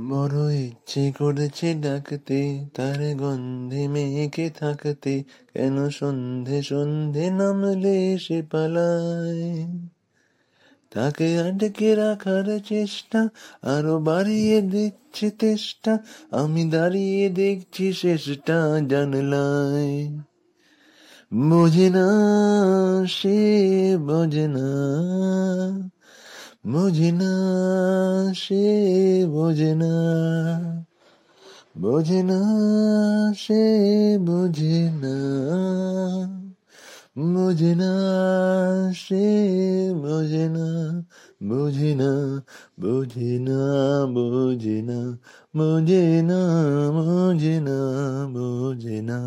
বড় ইচ্ছে করেছে ডাকতে তার গন্ধে মেয়েকে থাকতে। কেন সন্ধে সন্ধে নামলে সে পালায়? তাকে আটকে রাখার চেষ্টা, আরও বাড়িয়ে দিচ্ছে চেষ্টা আমি দাঁড়িয়ে দেখছি শেষটা জানলায়। বোঝে না, সে বোঝে না। বোঝে না সে বোঝে না বোঝে না সে বোঝে না বোঝে না সে বোঝে না বোঝে না বোঝে না বোঝে না বোঝে না বোঝে না বোঝে না